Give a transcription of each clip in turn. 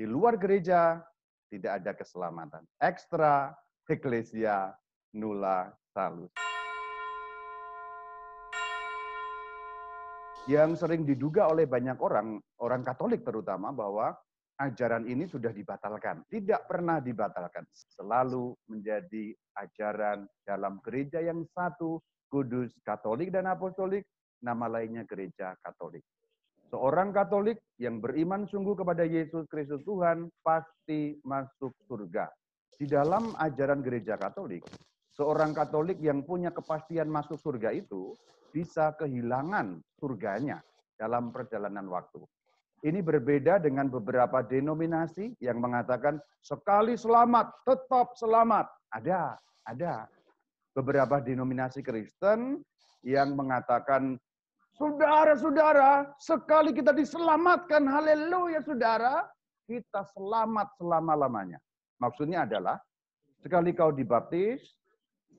Di luar gereja tidak ada keselamatan. Ekstra eklesia nulla salus. Yang sering diduga oleh banyak orang, orang Katolik terutama, bahwa ajaran ini sudah dibatalkan. Tidak pernah dibatalkan. Selalu menjadi ajaran dalam gereja yang satu, kudus, katolik, dan apostolik, nama lainnya gereja katolik. Seorang katolik yang beriman sungguh kepada Yesus Kristus Tuhan pasti masuk surga. Di dalam ajaran gereja katolik, seorang katolik yang punya kepastian masuk surga itu bisa kehilangan surganya dalam perjalanan waktu. Ini berbeda dengan beberapa denominasi yang mengatakan sekali selamat, tetap selamat. Ada, ada. Beberapa denominasi Kristen yang mengatakan Saudara-saudara, sekali kita diselamatkan, haleluya saudara, kita selamat selama-lamanya. Maksudnya adalah, sekali kau dibaptis,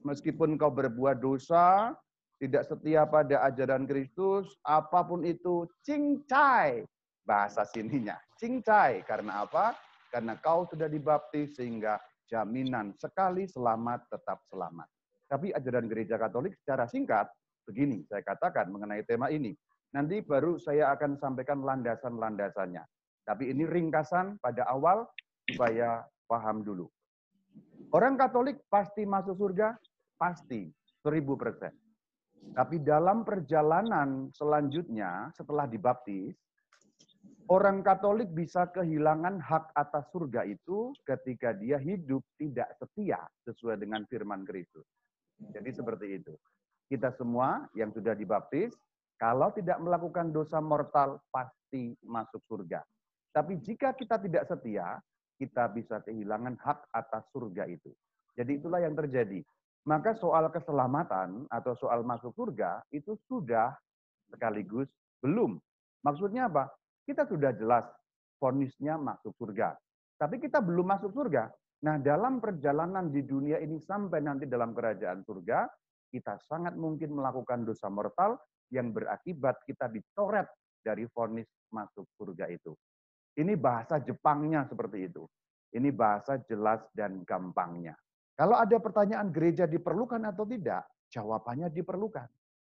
meskipun kau berbuat dosa, tidak setia pada ajaran Kristus, apa pun itu, cincai. Bahasa sininya, cincai. Karena apa? Karena kau sudah dibaptis sehingga jaminan sekali selamat tetap selamat. Tapi ajaran gereja Katolik secara singkat begini saya katakan mengenai tema ini. Nanti baru saya akan sampaikan landasan-landasannya. Tapi ini ringkasan pada awal supaya paham dulu. Orang Katolik pasti masuk surga? Pasti, seribu persen. Tapi dalam perjalanan selanjutnya setelah dibaptis, orang Katolik bisa kehilangan hak atas surga itu ketika dia hidup tidak setia sesuai dengan firman Kristus. Jadi seperti itu kita semua yang sudah dibaptis, kalau tidak melakukan dosa mortal, pasti masuk surga. Tapi jika kita tidak setia, kita bisa kehilangan hak atas surga itu. Jadi itulah yang terjadi. Maka soal keselamatan atau soal masuk surga itu sudah sekaligus belum. Maksudnya apa? Kita sudah jelas fonisnya masuk surga. Tapi kita belum masuk surga. Nah, dalam perjalanan di dunia ini sampai nanti dalam kerajaan surga, kita sangat mungkin melakukan dosa mortal yang berakibat kita dicoret dari vonis masuk surga itu. Ini bahasa Jepangnya seperti itu. Ini bahasa jelas dan gampangnya. Kalau ada pertanyaan gereja diperlukan atau tidak, jawabannya diperlukan.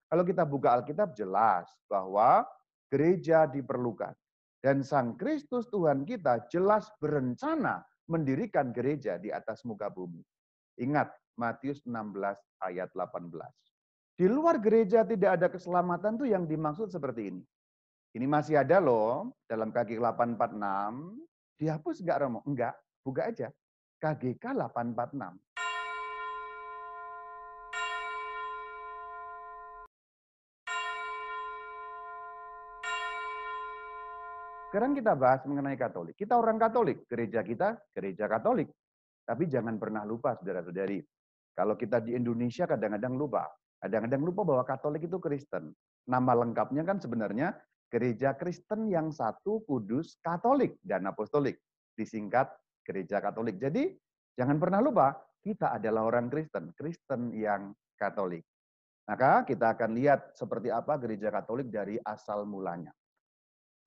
Kalau kita buka Alkitab jelas bahwa gereja diperlukan. Dan Sang Kristus Tuhan kita jelas berencana mendirikan gereja di atas muka bumi. Ingat, Matius 16 ayat 18. Di luar gereja tidak ada keselamatan tuh yang dimaksud seperti ini. Ini masih ada loh dalam KG 846. Dihapus enggak Romo? Enggak, buka aja. KGK 846. Sekarang kita bahas mengenai Katolik. Kita orang Katolik, gereja kita gereja Katolik. Tapi jangan pernah lupa saudara-saudari, kalau kita di Indonesia kadang-kadang lupa. Kadang-kadang lupa bahwa Katolik itu Kristen. Nama lengkapnya kan sebenarnya Gereja Kristen yang satu, kudus, Katolik, dan Apostolik. Disingkat Gereja Katolik. Jadi jangan pernah lupa, kita adalah orang Kristen. Kristen yang Katolik. Maka kita akan lihat seperti apa gereja Katolik dari asal mulanya.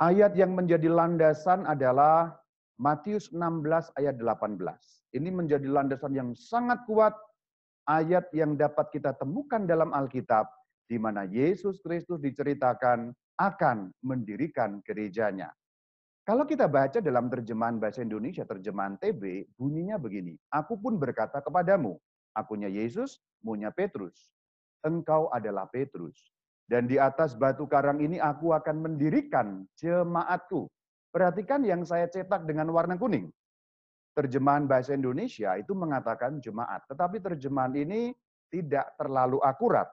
Ayat yang menjadi landasan adalah Matius 16 ayat 18. Ini menjadi landasan yang sangat kuat ayat yang dapat kita temukan dalam Alkitab, di mana Yesus Kristus diceritakan akan mendirikan gerejanya. Kalau kita baca dalam terjemahan bahasa Indonesia, terjemahan TB, bunyinya begini. Aku pun berkata kepadamu, akunya Yesus, munya Petrus. Engkau adalah Petrus. Dan di atas batu karang ini aku akan mendirikan jemaatku. Perhatikan yang saya cetak dengan warna kuning terjemahan bahasa Indonesia itu mengatakan jemaat, tetapi terjemahan ini tidak terlalu akurat.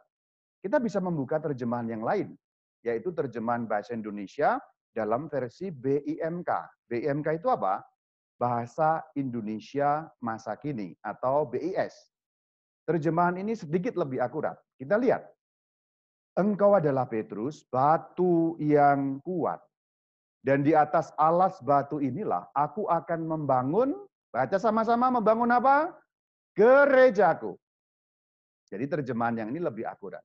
Kita bisa membuka terjemahan yang lain, yaitu terjemahan bahasa Indonesia dalam versi BIMK. BIMK itu apa? Bahasa Indonesia Masa Kini atau BIS. Terjemahan ini sedikit lebih akurat. Kita lihat. Engkau adalah Petrus, batu yang kuat. Dan di atas alas batu inilah aku akan membangun Baca sama-sama membangun apa? Gerejaku. Jadi terjemahan yang ini lebih akurat.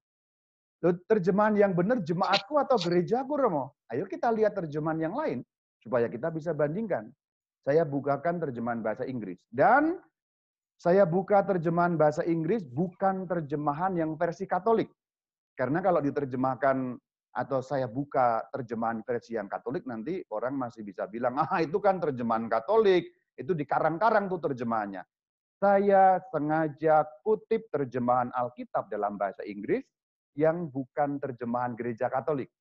Terjemahan yang benar jemaatku atau gerejaku, Romo. Ayo kita lihat terjemahan yang lain supaya kita bisa bandingkan. saya bukakan terjemahan bahasa Inggris. Dan saya buka terjemahan bahasa Inggris bukan terjemahan yang versi Katolik. Karena kalau diterjemahkan atau saya buka terjemahan versi yang Katolik nanti orang masih bisa bilang, ah itu kan terjemahan Katolik, itu dikarang-karang tuh terjemahannya. Saya sengaja kutip terjemahan Alkitab dalam bahasa Inggris yang bukan terjemahan gereja Katolik.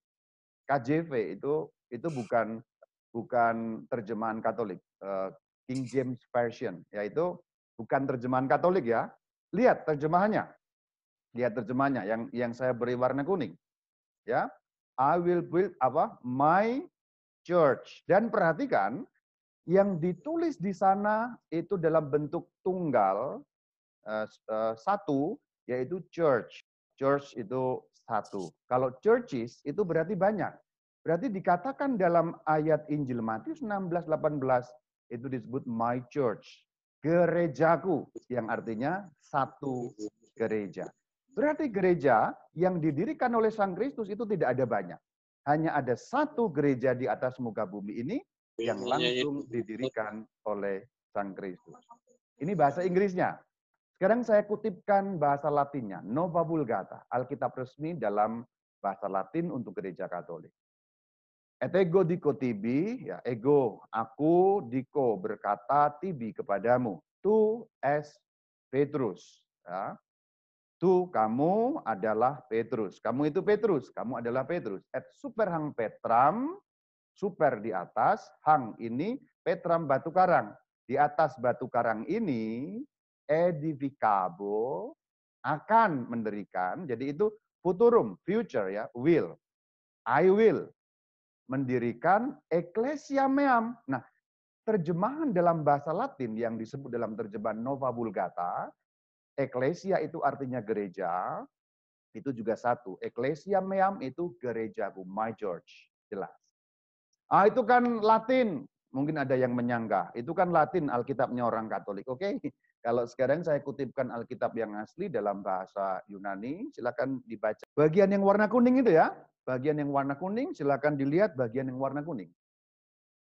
KJV itu itu bukan bukan terjemahan Katolik. Eh, King James Version yaitu bukan terjemahan Katolik ya. Lihat terjemahannya. Lihat terjemahannya yang yang saya beri warna kuning. Ya. I will build apa? My church. Dan perhatikan yang ditulis di sana itu dalam bentuk tunggal uh, uh, satu yaitu church. Church itu satu. Kalau churches itu berarti banyak. Berarti dikatakan dalam ayat Injil Matius 16 18 itu disebut my church gerejaku yang artinya satu gereja. Berarti gereja yang didirikan oleh Sang Kristus itu tidak ada banyak. Hanya ada satu gereja di atas muka bumi ini yang langsung didirikan oleh Sang Kristus. Ini bahasa Inggrisnya. Sekarang saya kutipkan bahasa Latinnya, Nova Vulgata, Alkitab resmi dalam bahasa Latin untuk gereja Katolik. Et ego dico tibi, ya ego, aku diko berkata tibi kepadamu. Tu es Petrus. Ya. Tu kamu adalah Petrus. Kamu itu Petrus, kamu adalah Petrus. Et super hang Petram, super di atas, hang ini Petram batu karang. Di atas batu karang ini edificabo akan mendirikan. Jadi itu futurum, future ya, will. I will mendirikan Ecclesia Meam. Nah, terjemahan dalam bahasa Latin yang disebut dalam terjemahan Nova Vulgata, Ecclesia itu artinya gereja, itu juga satu. Ecclesia Meam itu gerejaku, my church. Jelas. Ah, itu kan Latin. Mungkin ada yang menyangka. Itu kan Latin Alkitabnya orang Katolik. Oke, okay? kalau sekarang saya kutipkan Alkitab yang asli dalam bahasa Yunani, silakan dibaca. Bagian yang warna kuning itu ya, Bagian yang warna kuning, silakan dilihat bagian yang warna kuning.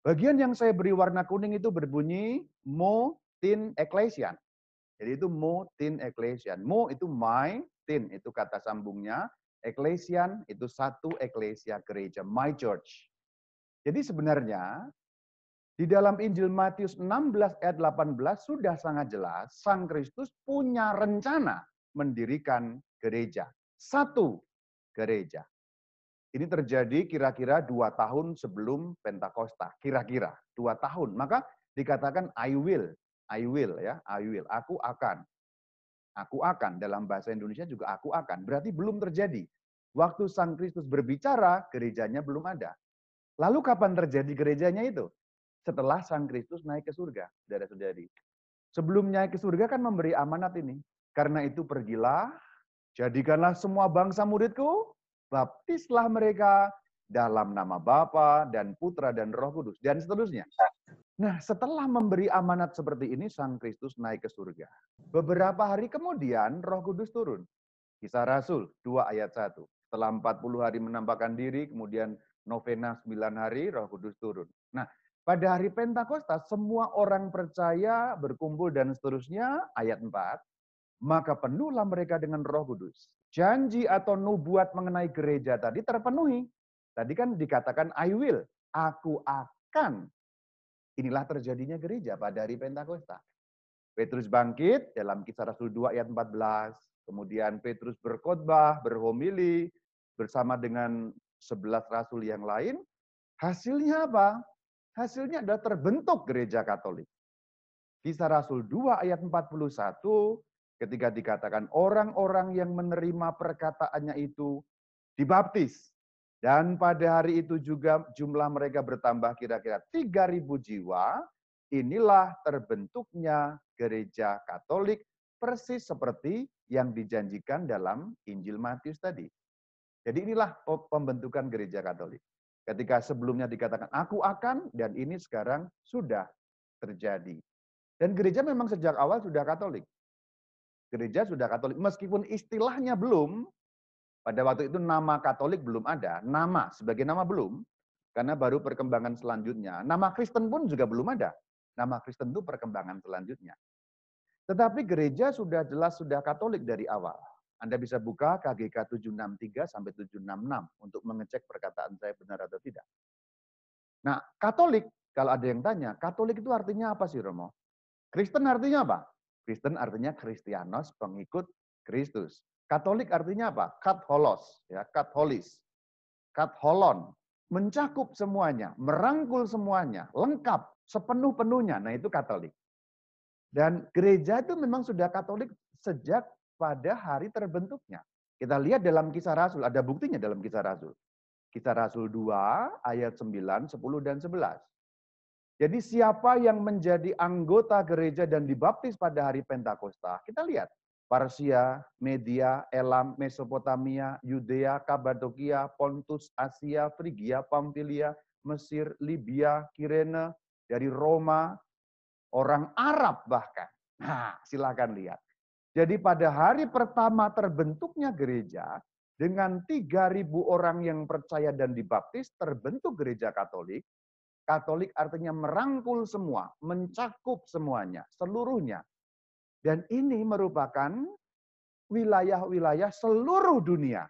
Bagian yang saya beri warna kuning itu berbunyi mo tin ecclesian. Jadi itu mo tin ecclesian. Mo itu my, tin itu kata sambungnya. Ecclesian itu satu eklesia gereja, my church. Jadi sebenarnya di dalam Injil Matius 16 ayat 18 sudah sangat jelas Sang Kristus punya rencana mendirikan gereja. Satu gereja. Ini terjadi kira-kira dua tahun sebelum Pentakosta, kira-kira dua tahun. Maka dikatakan I will, I will ya, I will. Aku akan, aku akan. Dalam bahasa Indonesia juga aku akan. Berarti belum terjadi. Waktu Sang Kristus berbicara, gerejanya belum ada. Lalu kapan terjadi gerejanya itu? Setelah Sang Kristus naik ke surga, saudara-saudari. Sebelum naik ke surga kan memberi amanat ini. Karena itu pergilah, jadikanlah semua bangsa muridku, baptislah mereka dalam nama Bapa dan Putra dan Roh Kudus dan seterusnya. Nah, setelah memberi amanat seperti ini, Sang Kristus naik ke surga. Beberapa hari kemudian, Roh Kudus turun. Kisah Rasul 2 ayat 1. Setelah 40 hari menampakkan diri, kemudian novena 9 hari, Roh Kudus turun. Nah, pada hari Pentakosta, semua orang percaya, berkumpul dan seterusnya, ayat 4, maka penuhlah mereka dengan roh kudus janji atau nubuat mengenai gereja tadi terpenuhi. Tadi kan dikatakan I will, aku akan. Inilah terjadinya gereja pada hari Pentakosta. Petrus bangkit dalam kisah Rasul 2 ayat 14. Kemudian Petrus berkhotbah, berhomili bersama dengan 11 rasul yang lain. Hasilnya apa? Hasilnya adalah terbentuk gereja Katolik. Kisah Rasul 2 ayat 41 ketika dikatakan orang-orang yang menerima perkataannya itu dibaptis. Dan pada hari itu juga jumlah mereka bertambah kira-kira 3.000 jiwa. Inilah terbentuknya gereja Katolik persis seperti yang dijanjikan dalam Injil Matius tadi. Jadi inilah pembentukan gereja Katolik. Ketika sebelumnya dikatakan aku akan dan ini sekarang sudah terjadi. Dan gereja memang sejak awal sudah Katolik gereja sudah Katolik. Meskipun istilahnya belum, pada waktu itu nama Katolik belum ada, nama sebagai nama belum, karena baru perkembangan selanjutnya. Nama Kristen pun juga belum ada. Nama Kristen itu perkembangan selanjutnya. Tetapi gereja sudah jelas sudah Katolik dari awal. Anda bisa buka KGK 763 sampai 766 untuk mengecek perkataan saya benar atau tidak. Nah, Katolik, kalau ada yang tanya, Katolik itu artinya apa sih Romo? Kristen artinya apa? Kristen artinya Kristianos, pengikut Kristus. Katolik artinya apa? Katholos, ya, katholis. Katholon, mencakup semuanya, merangkul semuanya, lengkap, sepenuh-penuhnya. Nah, itu Katolik. Dan gereja itu memang sudah Katolik sejak pada hari terbentuknya. Kita lihat dalam kisah Rasul, ada buktinya dalam kisah Rasul. Kisah Rasul 2 ayat 9, 10 dan 11. Jadi siapa yang menjadi anggota gereja dan dibaptis pada hari Pentakosta, kita lihat Parsia, Media, Elam, Mesopotamia, Yudea, Kabadokia, Pontus, Asia, Frigia, Pamfilia, Mesir, Libya, Kirene, dari Roma, orang Arab bahkan. Nah, silakan lihat. Jadi pada hari pertama terbentuknya gereja, dengan 3.000 orang yang percaya dan dibaptis, terbentuk gereja Katolik. Katolik artinya merangkul semua, mencakup semuanya, seluruhnya. Dan ini merupakan wilayah-wilayah seluruh dunia.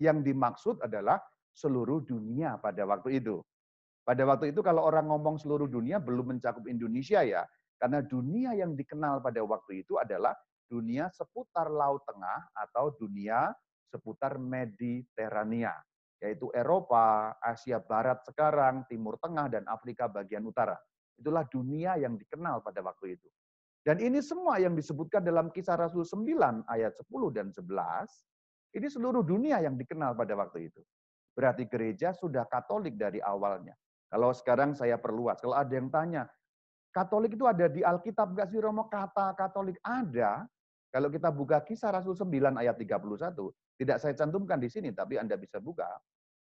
Yang dimaksud adalah seluruh dunia pada waktu itu. Pada waktu itu kalau orang ngomong seluruh dunia belum mencakup Indonesia ya. Karena dunia yang dikenal pada waktu itu adalah dunia seputar Laut Tengah atau dunia seputar Mediterania. Yaitu Eropa, Asia Barat sekarang, Timur Tengah, dan Afrika bagian utara. Itulah dunia yang dikenal pada waktu itu. Dan ini semua yang disebutkan dalam kisah Rasul 9 ayat 10 dan 11, ini seluruh dunia yang dikenal pada waktu itu. Berarti gereja sudah katolik dari awalnya. Kalau sekarang saya perluas, kalau ada yang tanya, Katolik itu ada di Alkitab nggak sih Romo? Kata Katolik ada. Kalau kita buka kisah Rasul 9 ayat 31, tidak saya cantumkan di sini, tapi Anda bisa buka.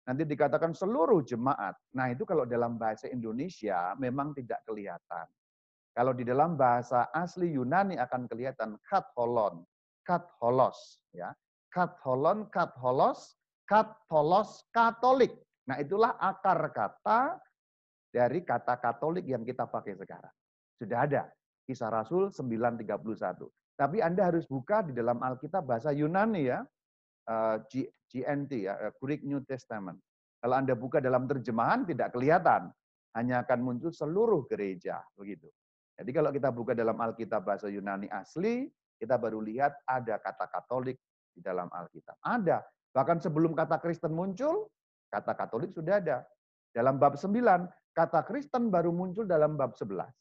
Nanti dikatakan seluruh jemaat. Nah itu kalau dalam bahasa Indonesia memang tidak kelihatan. Kalau di dalam bahasa asli Yunani akan kelihatan katholon, katholos, ya. Katholon, katholos, katholos, katolik. Nah itulah akar kata dari kata katolik yang kita pakai sekarang. Sudah ada. Kisah Rasul 931. Tapi Anda harus buka di dalam Alkitab bahasa Yunani ya. Eh, GNT ya, eh, Greek New Testament. Kalau Anda buka dalam terjemahan tidak kelihatan. Hanya akan muncul seluruh gereja. begitu. Jadi kalau kita buka dalam Alkitab bahasa Yunani asli, kita baru lihat ada kata Katolik di dalam Alkitab. Ada. Bahkan sebelum kata Kristen muncul, kata Katolik sudah ada. Dalam bab 9, kata Kristen baru muncul dalam bab 11.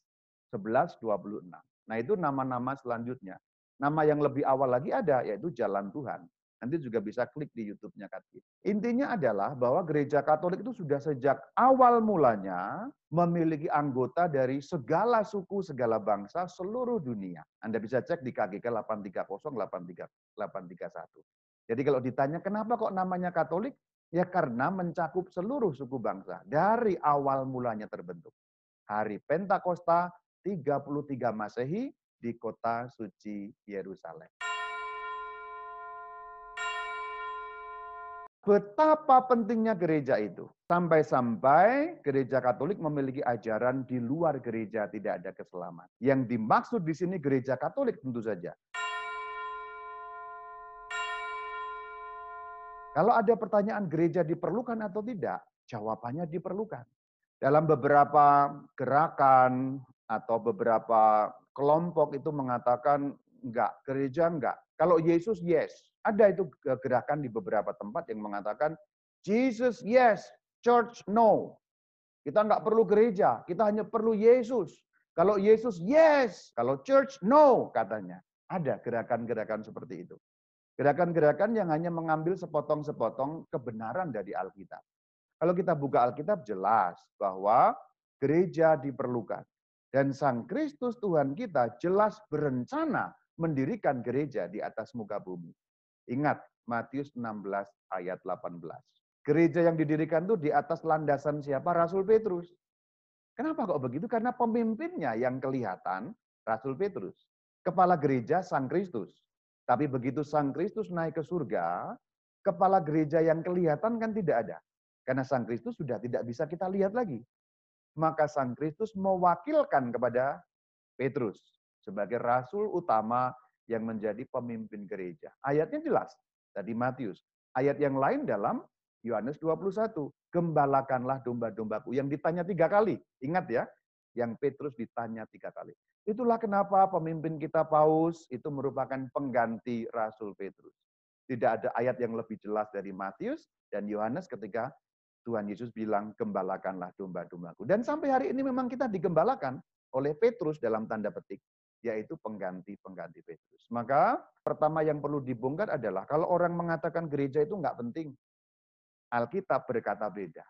11, 26. Nah itu nama-nama selanjutnya. Nama yang lebih awal lagi ada, yaitu Jalan Tuhan. Nanti juga bisa klik di YouTube-nya Katki. Intinya adalah bahwa gereja Katolik itu sudah sejak awal mulanya memiliki anggota dari segala suku, segala bangsa, seluruh dunia. Anda bisa cek di KGK 830, 831. Jadi kalau ditanya kenapa kok namanya Katolik? Ya karena mencakup seluruh suku bangsa. Dari awal mulanya terbentuk. Hari Pentakosta 33 Masehi di kota suci Yerusalem. Betapa pentingnya gereja itu. Sampai-sampai gereja Katolik memiliki ajaran di luar gereja tidak ada keselamatan. Yang dimaksud di sini gereja Katolik tentu saja. Kalau ada pertanyaan gereja diperlukan atau tidak, jawabannya diperlukan. Dalam beberapa gerakan atau beberapa kelompok itu mengatakan enggak, gereja enggak. Kalau Yesus yes, ada itu gerakan di beberapa tempat yang mengatakan, Jesus, yes. Church, no. Kita nggak perlu gereja, kita hanya perlu Yesus. Kalau Yesus, yes. Kalau church, no, katanya. Ada gerakan-gerakan seperti itu. Gerakan-gerakan yang hanya mengambil sepotong-sepotong kebenaran dari Alkitab. Kalau kita buka Alkitab, jelas bahwa gereja diperlukan. Dan Sang Kristus Tuhan kita jelas berencana mendirikan gereja di atas muka bumi. Ingat, Matius 16 ayat 18. Gereja yang didirikan itu di atas landasan siapa? Rasul Petrus. Kenapa kok begitu? Karena pemimpinnya yang kelihatan Rasul Petrus. Kepala gereja Sang Kristus. Tapi begitu Sang Kristus naik ke surga, kepala gereja yang kelihatan kan tidak ada. Karena Sang Kristus sudah tidak bisa kita lihat lagi. Maka Sang Kristus mewakilkan kepada Petrus sebagai rasul utama yang menjadi pemimpin gereja. Ayatnya jelas, tadi Matius. Ayat yang lain dalam Yohanes 21, gembalakanlah domba-dombaku. Yang ditanya tiga kali, ingat ya, yang Petrus ditanya tiga kali. Itulah kenapa pemimpin kita Paus itu merupakan pengganti Rasul Petrus. Tidak ada ayat yang lebih jelas dari Matius dan Yohanes ketika Tuhan Yesus bilang, gembalakanlah domba-dombaku. Dan sampai hari ini memang kita digembalakan oleh Petrus dalam tanda petik, yaitu pengganti-pengganti Petrus. Maka pertama yang perlu dibongkar adalah kalau orang mengatakan gereja itu nggak penting, Alkitab berkata beda.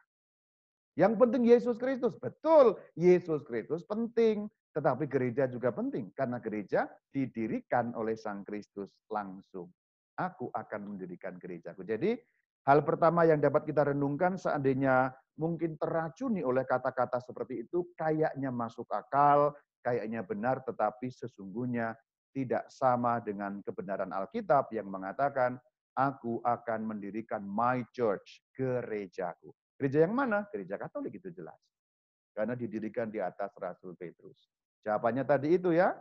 Yang penting Yesus Kristus. Betul, Yesus Kristus penting. Tetapi gereja juga penting. Karena gereja didirikan oleh Sang Kristus langsung. Aku akan mendirikan gerejaku. Jadi Hal pertama yang dapat kita renungkan seandainya mungkin teracuni oleh kata-kata seperti itu, kayaknya masuk akal, kayaknya benar, tetapi sesungguhnya tidak sama dengan kebenaran Alkitab yang mengatakan, aku akan mendirikan my church, gerejaku. Gereja yang mana? Gereja Katolik itu jelas. Karena didirikan di atas Rasul Petrus. Jawabannya tadi itu ya.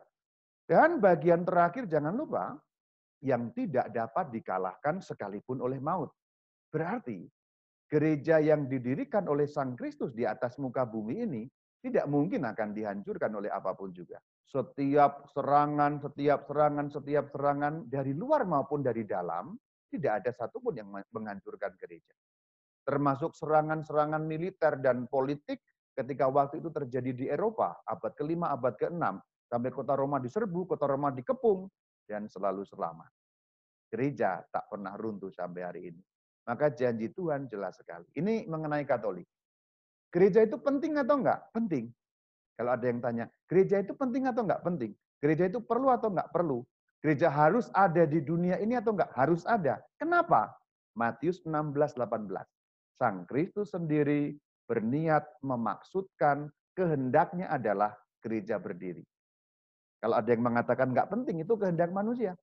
Dan bagian terakhir jangan lupa, yang tidak dapat dikalahkan sekalipun oleh maut. Berarti gereja yang didirikan oleh Sang Kristus di atas muka bumi ini tidak mungkin akan dihancurkan oleh apa pun juga. Setiap serangan, setiap serangan, setiap serangan dari luar maupun dari dalam, tidak ada satupun yang menghancurkan gereja. Termasuk serangan-serangan militer dan politik ketika waktu itu terjadi di Eropa, abad kelima, abad keenam, sampai kota Roma diserbu, kota Roma dikepung, dan selalu selamat. Gereja tak pernah runtuh sampai hari ini. Maka janji Tuhan jelas sekali. Ini mengenai Katolik. Gereja itu penting atau enggak? Penting. Kalau ada yang tanya, gereja itu penting atau enggak? Penting. Gereja itu perlu atau enggak? Perlu. Gereja harus ada di dunia ini atau enggak? Harus ada. Kenapa? Matius 16, 18. Sang Kristus sendiri berniat memaksudkan kehendaknya adalah gereja berdiri. Kalau ada yang mengatakan enggak penting, itu kehendak manusia.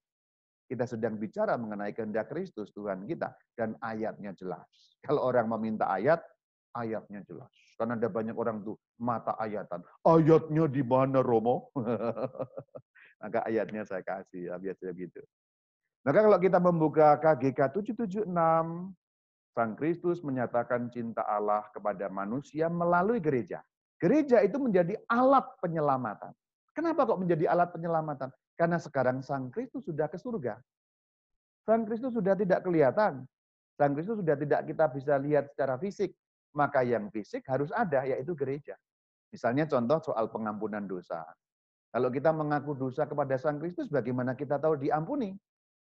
Kita sedang bicara mengenai kehendak Kristus Tuhan kita dan ayatnya jelas. Kalau orang meminta ayat, ayatnya jelas. Karena ada banyak orang tuh mata ayatan. Ayatnya di mana Romo? Maka ayatnya saya kasih ya biasanya gitu. Maka kalau kita membuka KGK 776, Sang Kristus menyatakan cinta Allah kepada manusia melalui gereja. Gereja itu menjadi alat penyelamatan. Kenapa kok menjadi alat penyelamatan? Karena sekarang Sang Kristus sudah ke surga. Sang Kristus sudah tidak kelihatan. Sang Kristus sudah tidak kita bisa lihat secara fisik. Maka yang fisik harus ada, yaitu gereja. Misalnya contoh soal pengampunan dosa. Kalau kita mengaku dosa kepada Sang Kristus, bagaimana kita tahu diampuni?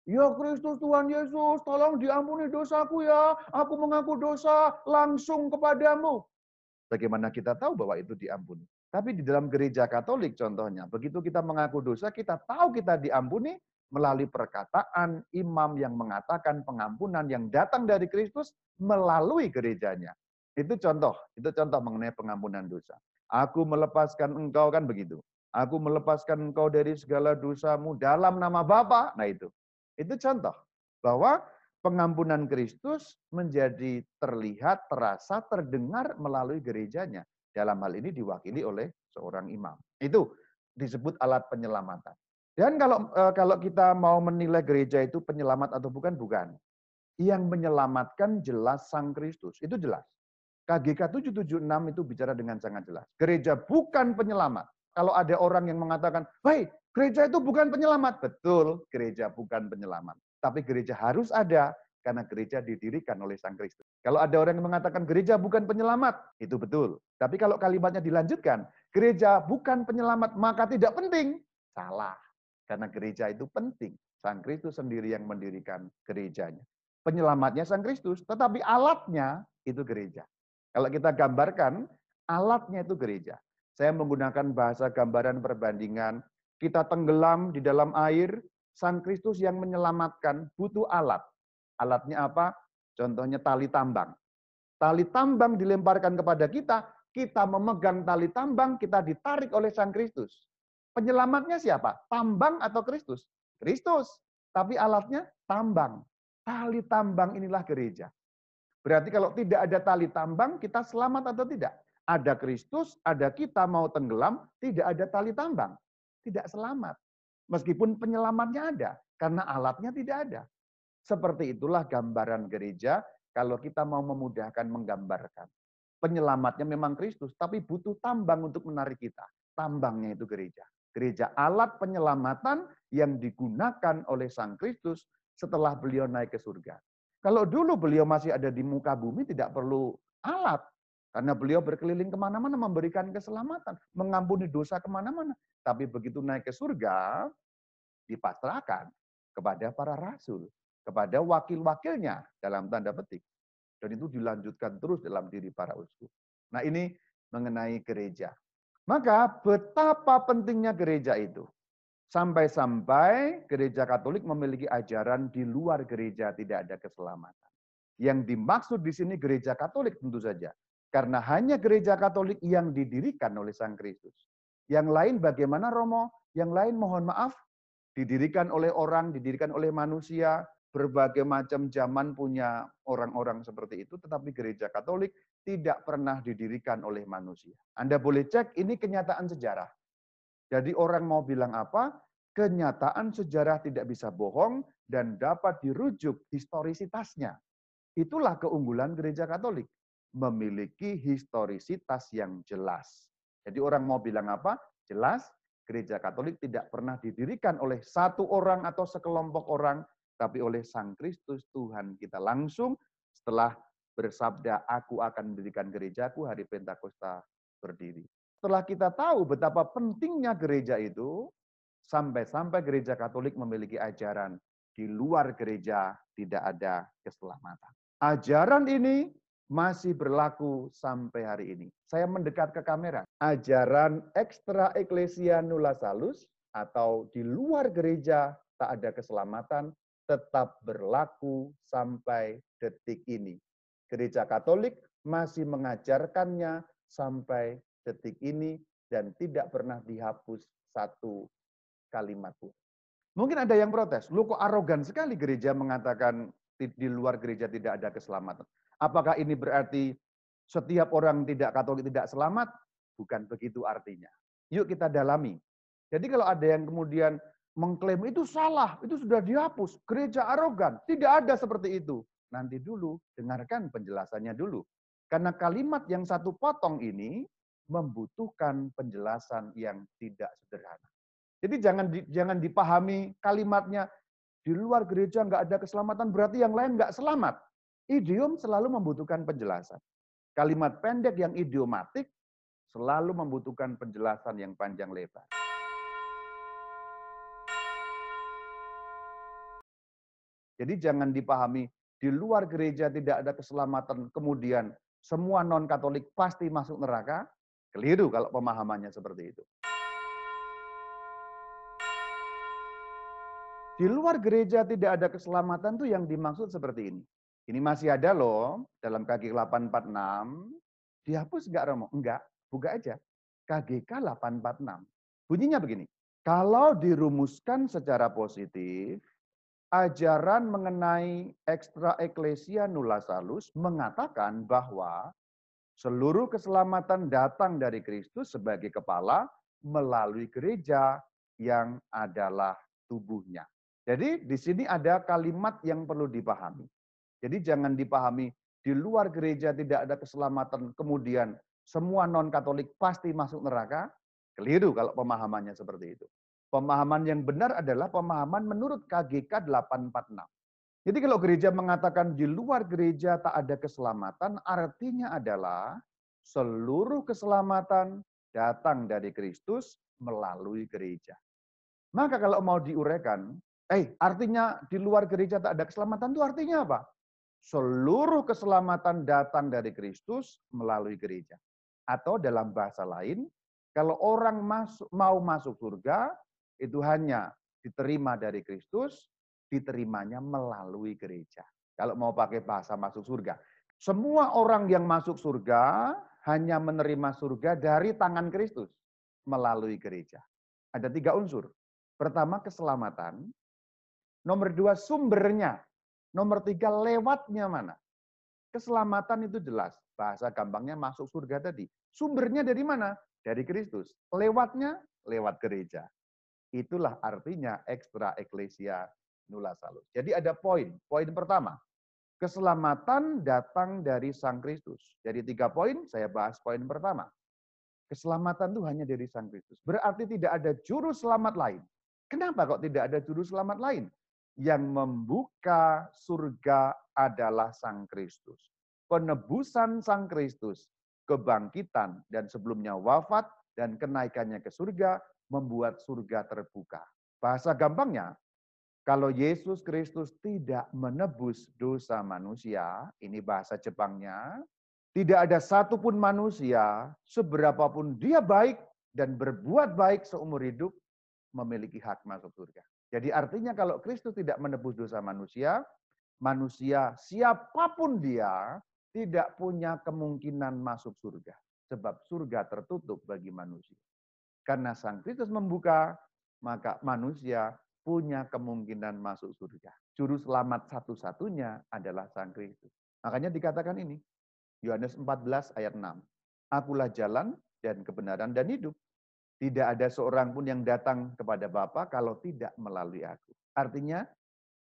Ya Kristus Tuhan Yesus, tolong diampuni dosaku ya. Aku mengaku dosa langsung kepadamu. Bagaimana kita tahu bahwa itu diampuni? Tapi di dalam gereja Katolik contohnya, begitu kita mengaku dosa, kita tahu kita diampuni melalui perkataan imam yang mengatakan pengampunan yang datang dari Kristus melalui gerejanya. Itu contoh, itu contoh mengenai pengampunan dosa. Aku melepaskan engkau kan begitu. Aku melepaskan engkau dari segala dosamu dalam nama Bapa. Nah itu. Itu contoh bahwa pengampunan Kristus menjadi terlihat, terasa, terdengar melalui gerejanya. Dalam hal ini diwakili oleh seorang imam. Itu disebut alat penyelamatan. Dan kalau eh, kalau kita mau menilai gereja itu penyelamat atau bukan, bukan. Yang menyelamatkan jelas Sang Kristus. Itu jelas. KGK 776 itu bicara dengan sangat jelas. Gereja bukan penyelamat. Kalau ada orang yang mengatakan, "Hei, gereja itu bukan penyelamat." Betul, gereja bukan penyelamat. Tapi gereja harus ada karena gereja didirikan oleh Sang Kristus. Kalau ada orang yang mengatakan gereja bukan penyelamat, itu betul. Tapi kalau kalimatnya dilanjutkan, gereja bukan penyelamat, maka tidak penting. Salah. Karena gereja itu penting. Sang Kristus sendiri yang mendirikan gerejanya. Penyelamatnya Sang Kristus, tetapi alatnya itu gereja. Kalau kita gambarkan, alatnya itu gereja. Saya menggunakan bahasa gambaran perbandingan. Kita tenggelam di dalam air, Sang Kristus yang menyelamatkan butuh alat. Alatnya apa? Contohnya tali tambang. Tali tambang dilemparkan kepada kita, kita memegang tali tambang, kita ditarik oleh Sang Kristus. Penyelamatnya siapa? Tambang atau Kristus? Kristus. Tapi alatnya tambang. Tali tambang inilah gereja. Berarti kalau tidak ada tali tambang, kita selamat atau tidak? Ada Kristus, ada kita mau tenggelam, tidak ada tali tambang. Tidak selamat. Meskipun penyelamatnya ada, karena alatnya tidak ada. Seperti itulah gambaran gereja kalau kita mau memudahkan menggambarkan. Penyelamatnya memang Kristus, tapi butuh tambang untuk menarik kita. Tambangnya itu gereja. Gereja alat penyelamatan yang digunakan oleh Sang Kristus setelah beliau naik ke surga. Kalau dulu beliau masih ada di muka bumi, tidak perlu alat. Karena beliau berkeliling ke mana-mana memberikan keselamatan, mengampuni dosa ke mana-mana. Tapi begitu naik ke surga, dipasrahkan kepada para rasul, kepada wakil-wakilnya dalam tanda petik. Dan itu dilanjutkan terus dalam diri para uskup. Nah ini mengenai gereja. Maka betapa pentingnya gereja itu. Sampai-sampai gereja Katolik memiliki ajaran di luar gereja tidak ada keselamatan. Yang dimaksud di sini gereja Katolik tentu saja. Karena hanya gereja Katolik yang didirikan oleh Sang Kristus. Yang lain bagaimana Romo? Yang lain mohon maaf, didirikan oleh orang, didirikan oleh manusia, berbagai macam zaman punya orang-orang seperti itu, tetapi gereja Katolik tidak pernah didirikan oleh manusia. Anda boleh cek, ini kenyataan sejarah. Jadi orang mau bilang apa, kenyataan sejarah tidak bisa bohong dan dapat dirujuk historisitasnya. Itulah keunggulan gereja Katolik, memiliki historisitas yang jelas. Jadi orang mau bilang apa? Jelas, gereja Katolik tidak pernah didirikan oleh satu orang atau sekelompok orang, tapi oleh Sang Kristus Tuhan kita langsung setelah bersabda, aku akan mendirikan gerejaku hari Pentakosta berdiri. Setelah kita tahu betapa pentingnya gereja itu, sampai-sampai gereja Katolik memiliki ajaran di luar gereja tidak ada keselamatan. Ajaran ini masih berlaku sampai hari ini. Saya mendekat ke kamera. Ajaran ekstra eklesia nula salus atau di luar gereja tak ada keselamatan tetap berlaku sampai detik ini. Gereja Katolik masih mengajarkannya sampai detik ini dan tidak pernah dihapus satu kalimat pun. Mungkin ada yang protes, lu kok arogan sekali gereja mengatakan di luar gereja tidak ada keselamatan. Apakah ini berarti setiap orang tidak katolik tidak selamat? Bukan begitu artinya. Yuk kita dalami. Jadi kalau ada yang kemudian mengklaim itu salah, itu sudah dihapus, gereja arogan, tidak ada seperti itu. Nanti dulu, dengarkan penjelasannya dulu. Karena kalimat yang satu potong ini membutuhkan penjelasan yang tidak sederhana. Jadi jangan di, jangan dipahami kalimatnya di luar gereja nggak ada keselamatan berarti yang lain nggak selamat. Idiom selalu membutuhkan penjelasan. Kalimat pendek yang idiomatik selalu membutuhkan penjelasan yang panjang lebar. Jadi jangan dipahami di luar gereja tidak ada keselamatan, kemudian semua non-Katolik pasti masuk neraka. Keliru kalau pemahamannya seperti itu. Di luar gereja tidak ada keselamatan tuh yang dimaksud seperti ini. Ini masih ada loh dalam KG 846. Dihapus enggak Romo? Enggak, buka aja. KGK 846. Bunyinya begini. Kalau dirumuskan secara positif, ajaran mengenai ekstra eklesia nulla salus mengatakan bahwa Seluruh keselamatan datang dari Kristus sebagai kepala melalui gereja yang adalah tubuhnya. Jadi di sini ada kalimat yang perlu dipahami. Jadi jangan dipahami di luar gereja tidak ada keselamatan, kemudian semua non-katolik pasti masuk neraka. Keliru kalau pemahamannya seperti itu. Pemahaman yang benar adalah pemahaman menurut KGK 846. Jadi kalau gereja mengatakan di luar gereja tak ada keselamatan, artinya adalah seluruh keselamatan datang dari Kristus melalui gereja. Maka kalau mau diuraikan, eh artinya di luar gereja tak ada keselamatan itu artinya apa? Seluruh keselamatan datang dari Kristus melalui gereja. Atau dalam bahasa lain, kalau orang mau masuk surga, itu hanya diterima dari Kristus, diterimanya melalui gereja. Kalau mau pakai bahasa masuk surga. Semua orang yang masuk surga hanya menerima surga dari tangan Kristus melalui gereja. Ada tiga unsur. Pertama, keselamatan. Nomor dua, sumbernya. Nomor tiga, lewatnya mana. Keselamatan itu jelas. Bahasa gampangnya masuk surga tadi. Sumbernya dari mana? Dari Kristus. Lewatnya, lewat gereja. Itulah artinya ekstra eklesia nulla salus. Jadi ada poin. Poin pertama, keselamatan datang dari Sang Kristus. Jadi tiga poin, saya bahas poin pertama. Keselamatan itu hanya dari Sang Kristus. Berarti tidak ada juru selamat lain. Kenapa kok tidak ada juru selamat lain? Yang membuka surga adalah Sang Kristus. Penebusan Sang Kristus, kebangkitan, dan sebelumnya wafat, dan kenaikannya ke surga, membuat surga terbuka. Bahasa gampangnya, kalau Yesus Kristus tidak menebus dosa manusia, ini bahasa Jepangnya, tidak ada satupun manusia, seberapapun dia baik dan berbuat baik seumur hidup, memiliki hak masuk surga. Jadi artinya kalau Kristus tidak menebus dosa manusia, manusia siapa pun dia tidak punya kemungkinan masuk surga. Sebab surga tertutup bagi manusia. Karena Sang Kristus membuka, maka manusia punya kemungkinan masuk surga. Juru selamat satu-satunya adalah Sang Kristus. Makanya dikatakan ini, Yohanes 14 ayat 6. Akulah jalan dan kebenaran dan hidup. Tidak ada seorang pun yang datang kepada Bapa kalau tidak melalui aku. Artinya,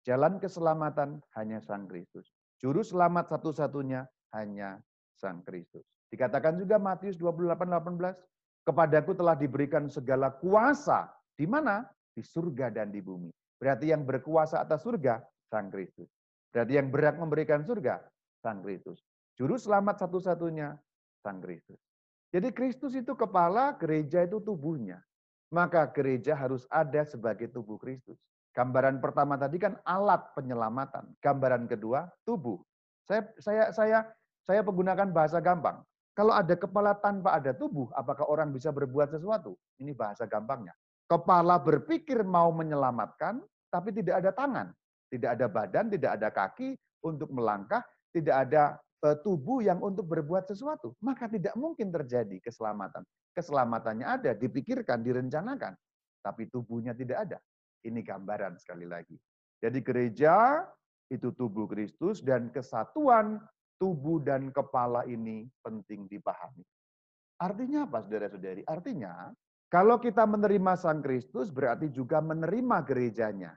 jalan keselamatan hanya Sang Kristus. Juru selamat satu-satunya hanya Sang Kristus. Dikatakan juga Matius 28, 18, Kepadaku telah diberikan segala kuasa. Di mana? Di surga dan di bumi. Berarti yang berkuasa atas surga, Sang Kristus. Berarti yang berhak memberikan surga, Sang Kristus. Juru selamat satu-satunya, Sang Kristus. Jadi Kristus itu kepala, gereja itu tubuhnya. Maka gereja harus ada sebagai tubuh Kristus. Gambaran pertama tadi kan alat penyelamatan. Gambaran kedua, tubuh. Saya saya saya saya menggunakan bahasa gampang. Kalau ada kepala tanpa ada tubuh, apakah orang bisa berbuat sesuatu? Ini bahasa gampangnya. Kepala berpikir mau menyelamatkan, tapi tidak ada tangan, tidak ada badan, tidak ada kaki untuk melangkah, tidak ada eh, tubuh yang untuk berbuat sesuatu. Maka tidak mungkin terjadi keselamatan. Keselamatannya ada, dipikirkan, direncanakan, tapi tubuhnya tidak ada. Ini gambaran sekali lagi. Jadi gereja itu tubuh Kristus dan kesatuan tubuh dan kepala ini penting dipahami. Artinya apa, saudara-saudari? Artinya, kalau kita menerima Sang Kristus, berarti juga menerima gerejanya.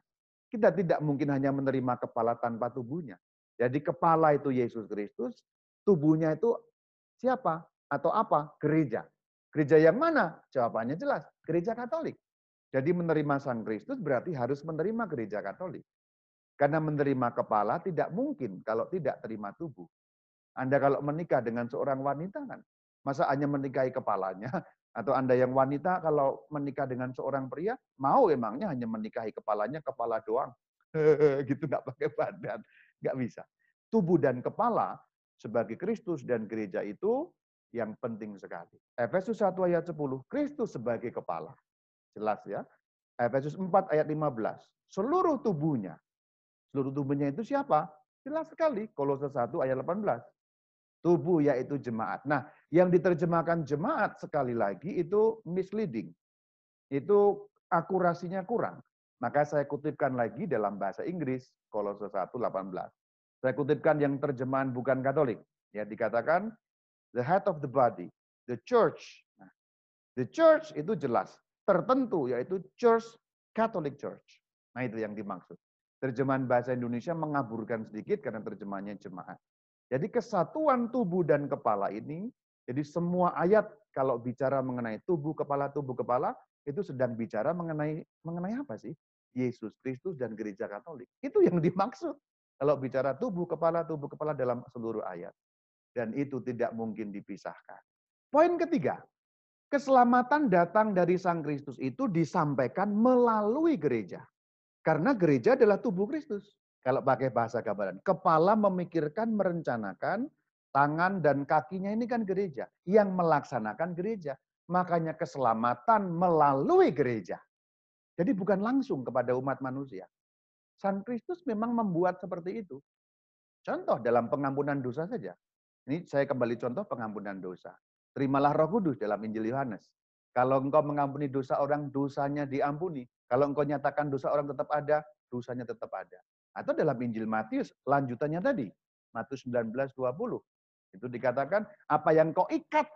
Kita tidak mungkin hanya menerima kepala tanpa tubuhnya. Jadi kepala itu Yesus Kristus, tubuhnya itu siapa? Atau apa? Gereja. Gereja yang mana? Jawabannya jelas, gereja Katolik. Jadi menerima Sang Kristus berarti harus menerima gereja Katolik. Karena menerima kepala tidak mungkin kalau tidak terima tubuh. Anda kalau menikah dengan seorang wanita kan, masa hanya menikahi kepalanya? Atau Anda yang wanita kalau menikah dengan seorang pria, mau emangnya hanya menikahi kepalanya, kepala doang. gitu nggak pakai badan. Nggak bisa. Tubuh dan kepala sebagai Kristus dan gereja itu yang penting sekali. Efesus 1 ayat 10, Kristus sebagai kepala. Jelas ya. Efesus 4 ayat 15, seluruh tubuhnya. Seluruh tubuhnya itu siapa? Jelas sekali. Kolose 1 ayat 18 tubuh yaitu jemaat. Nah, yang diterjemahkan jemaat sekali lagi itu misleading. Itu akurasinya kurang. Maka saya kutipkan lagi dalam bahasa Inggris Kolose 1:18. Saya kutipkan yang terjemahan bukan Katolik. Ya, dikatakan the head of the body, the church. Nah, the church itu jelas tertentu yaitu church Catholic Church. Nah, itu yang dimaksud. Terjemahan bahasa Indonesia mengaburkan sedikit karena terjemahannya jemaat. Jadi kesatuan tubuh dan kepala ini, jadi semua ayat kalau bicara mengenai tubuh kepala tubuh kepala itu sedang bicara mengenai mengenai apa sih? Yesus Kristus dan gereja Katolik. Itu yang dimaksud kalau bicara tubuh kepala tubuh kepala dalam seluruh ayat. Dan itu tidak mungkin dipisahkan. Poin ketiga, keselamatan datang dari Sang Kristus itu disampaikan melalui gereja. Karena gereja adalah tubuh Kristus. Kalau pakai bahasa gambaran, kepala memikirkan, merencanakan, tangan dan kakinya ini kan gereja. Yang melaksanakan gereja. Makanya keselamatan melalui gereja. Jadi bukan langsung kepada umat manusia. Sang Kristus memang membuat seperti itu. Contoh dalam pengampunan dosa saja. Ini saya kembali contoh pengampunan dosa. Terimalah roh kudus dalam Injil Yohanes. Kalau engkau mengampuni dosa orang, dosanya diampuni. Kalau engkau nyatakan dosa orang tetap ada, dosanya tetap ada. Atau dalam Injil Matius, lanjutannya tadi, Matius 19, 20. Itu dikatakan, apa yang kau ikat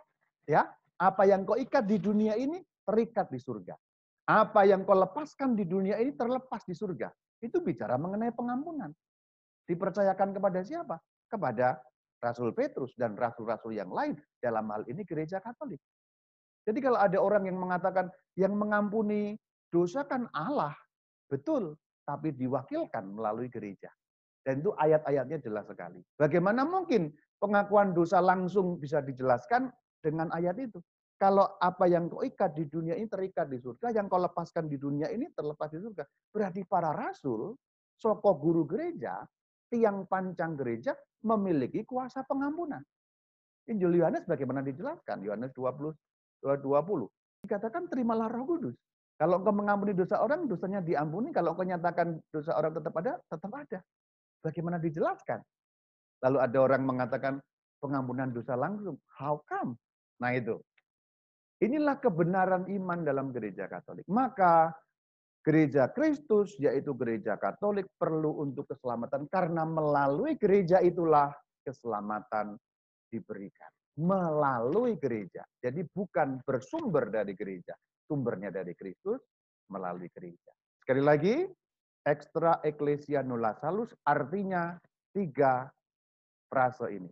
Ya, apa yang kau ikat di dunia ini terikat di surga. Apa yang kau lepaskan di dunia ini terlepas di surga. Itu bicara mengenai pengampunan. Dipercayakan kepada siapa? Kepada Rasul Petrus dan rasul-rasul yang lain. Dalam hal ini gereja Katolik. Jadi kalau ada orang yang mengatakan yang mengampuni dosa kan Allah. Betul, tapi diwakilkan melalui gereja. Dan itu ayat-ayatnya jelas sekali. Bagaimana mungkin pengakuan dosa langsung bisa dijelaskan dengan ayat itu? Kalau apa yang kau ikat di dunia ini terikat di surga, yang kau lepaskan di dunia ini terlepas di surga. Berarti para rasul, soko guru gereja, tiang pancang gereja memiliki kuasa pengampunan. Injil Yohanes bagaimana dijelaskan? Yohanes 20, 20. Dikatakan terimalah roh kudus. Kalau engkau mengampuni dosa orang, dosanya diampuni. Kalau engkau nyatakan dosa orang tetap ada, tetap ada. Bagaimana dijelaskan? Lalu ada orang mengatakan pengampunan dosa langsung. How come? Nah itu. Inilah kebenaran iman dalam gereja Katolik. Maka gereja Kristus, yaitu gereja Katolik, perlu untuk keselamatan. Karena melalui gereja itulah keselamatan diberikan. Melalui gereja. Jadi bukan bersumber dari gereja. Sumbernya dari Kristus melalui gereja. Sekali lagi, extra ecclesia nulla salus artinya tiga frase ini.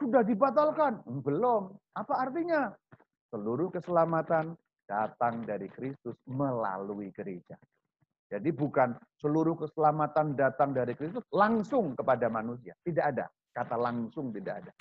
Sudah dibatalkan? Belum. Apa artinya? Seluruh keselamatan datang dari Kristus melalui gereja. Jadi bukan seluruh keselamatan datang dari Kristus langsung kepada manusia. Tidak ada. Kata langsung tidak ada.